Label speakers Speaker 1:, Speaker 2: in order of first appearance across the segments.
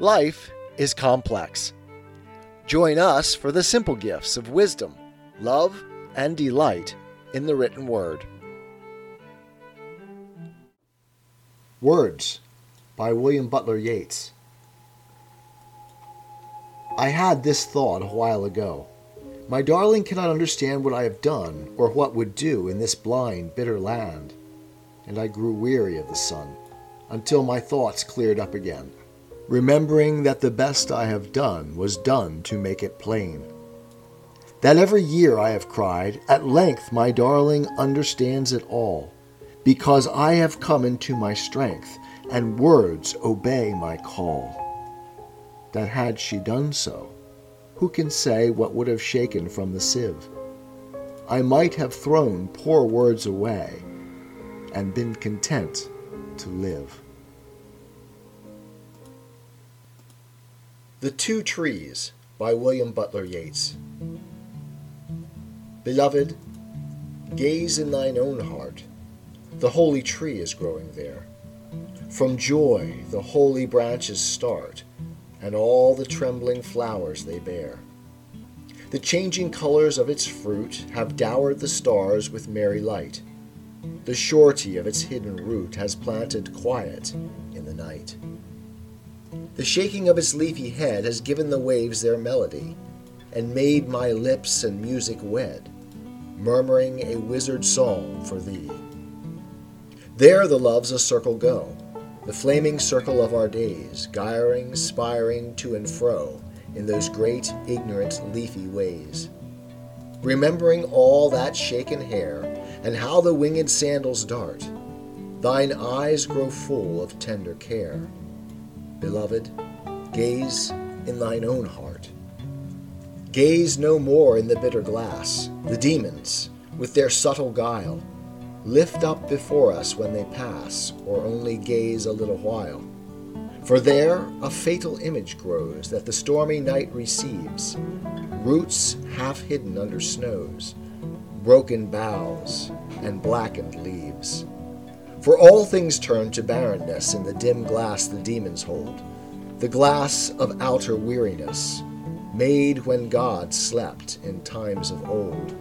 Speaker 1: Life is complex. Join us for the simple gifts of wisdom, love, and delight in the written word. Words by William Butler Yeats. I had this thought a while ago. My darling cannot understand what I have done or what would do in this blind, bitter land. And I grew weary of the sun until my thoughts cleared up again remembering that the best I have done was done to make it plain. That every year I have cried, At length my darling understands it all, because I have come into my strength, and words obey my call. That had she done so, who can say what would have shaken from the sieve? I might have thrown poor words away and been content to live. The Two Trees by William Butler Yeats. Beloved, gaze in thine own heart. The holy tree is growing there. From joy the holy branches start, and all the trembling flowers they bear. The changing colors of its fruit have dowered the stars with merry light. The surety of its hidden root has planted quiet in the night. The shaking of its leafy head has given the waves their melody, and made my lips and music wed, murmuring a wizard song for thee. There the loves a circle go, the flaming circle of our days, gyring, spiring to and fro in those great, ignorant, leafy ways. Remembering all that shaken hair, and how the winged sandals dart, thine eyes grow full of tender care Beloved, gaze in thine own heart. Gaze no more in the bitter glass. The demons, with their subtle guile, lift up before us when they pass, or only gaze a little while. For there a fatal image grows that the stormy night receives, roots half hidden under snows, broken boughs, and blackened leaves. For all things turn to barrenness in the dim glass the demons hold, the glass of outer weariness, made when God slept in times of old.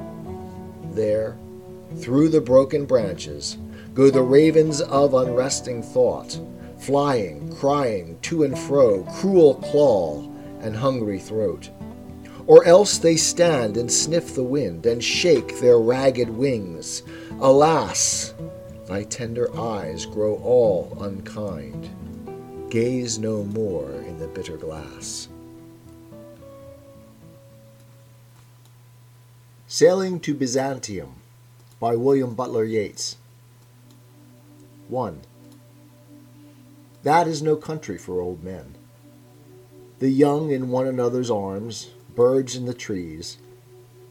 Speaker 1: There, through the broken branches, go the ravens of unresting thought, flying, crying to and fro, cruel claw and hungry throat. Or else they stand and sniff the wind and shake their ragged wings. Alas! Thy tender eyes grow all unkind. Gaze no more in the bitter glass. Sailing to Byzantium by William Butler Yeats. 1. That is no country for old men. The young in one another's arms, birds in the trees,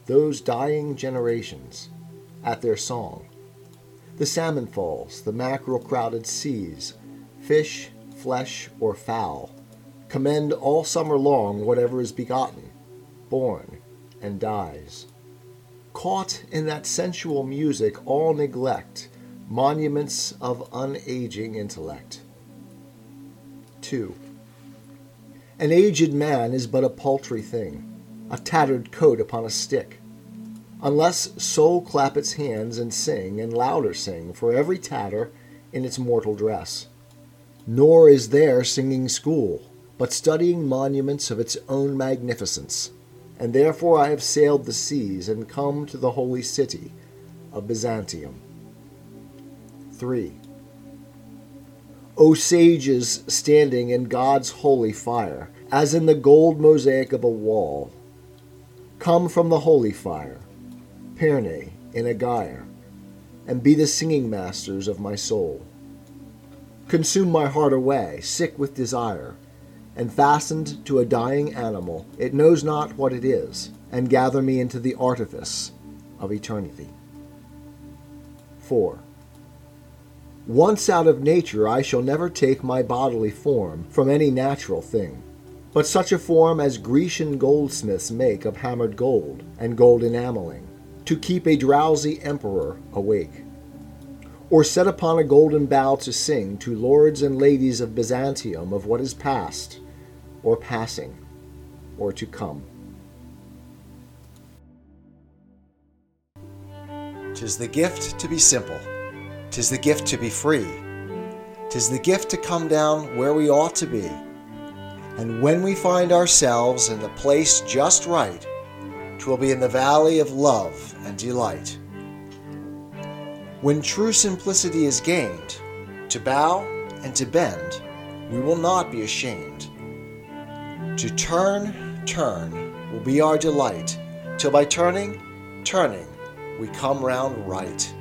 Speaker 1: those dying generations, at their song the salmon falls, the mackerel crowded seas, fish, flesh, or fowl, commend all summer long whatever is begotten, born, and dies. Caught in that sensual music, all neglect, monuments of unaging intellect. 2. An aged man is but a paltry thing, a tattered coat upon a stick unless soul clap its hands and sing, and louder sing, for every tatter in its mortal dress. Nor is there singing school, but studying monuments of its own magnificence. And therefore I have sailed the seas and come to the holy city of Byzantium. 3. O sages standing in God's holy fire, as in the gold mosaic of a wall, come from the holy fire Perne, and a gyre, and be the singing masters of my soul. Consume my heart away, sick with desire, and fastened to a dying animal, it knows not what it is, and gather me into the artifice of eternity. 4. Once out of nature, I shall never take my bodily form from any natural thing, but such a form as Grecian goldsmiths make of hammered gold and gold enameling to keep a drowsy emperor awake, or set upon a golden bough to sing to lords and ladies of Byzantium of what is past, or passing, or to come.
Speaker 2: Tis the gift to be simple, tis the gift to be free, tis the gift to come down where we ought to be. And when we find ourselves in the place just right, twill be in the valley of love and delight. When true simplicity is gained, to bow and to bend, we will not be ashamed. To turn, turn will be our delight, till by turning, turning, we come round right.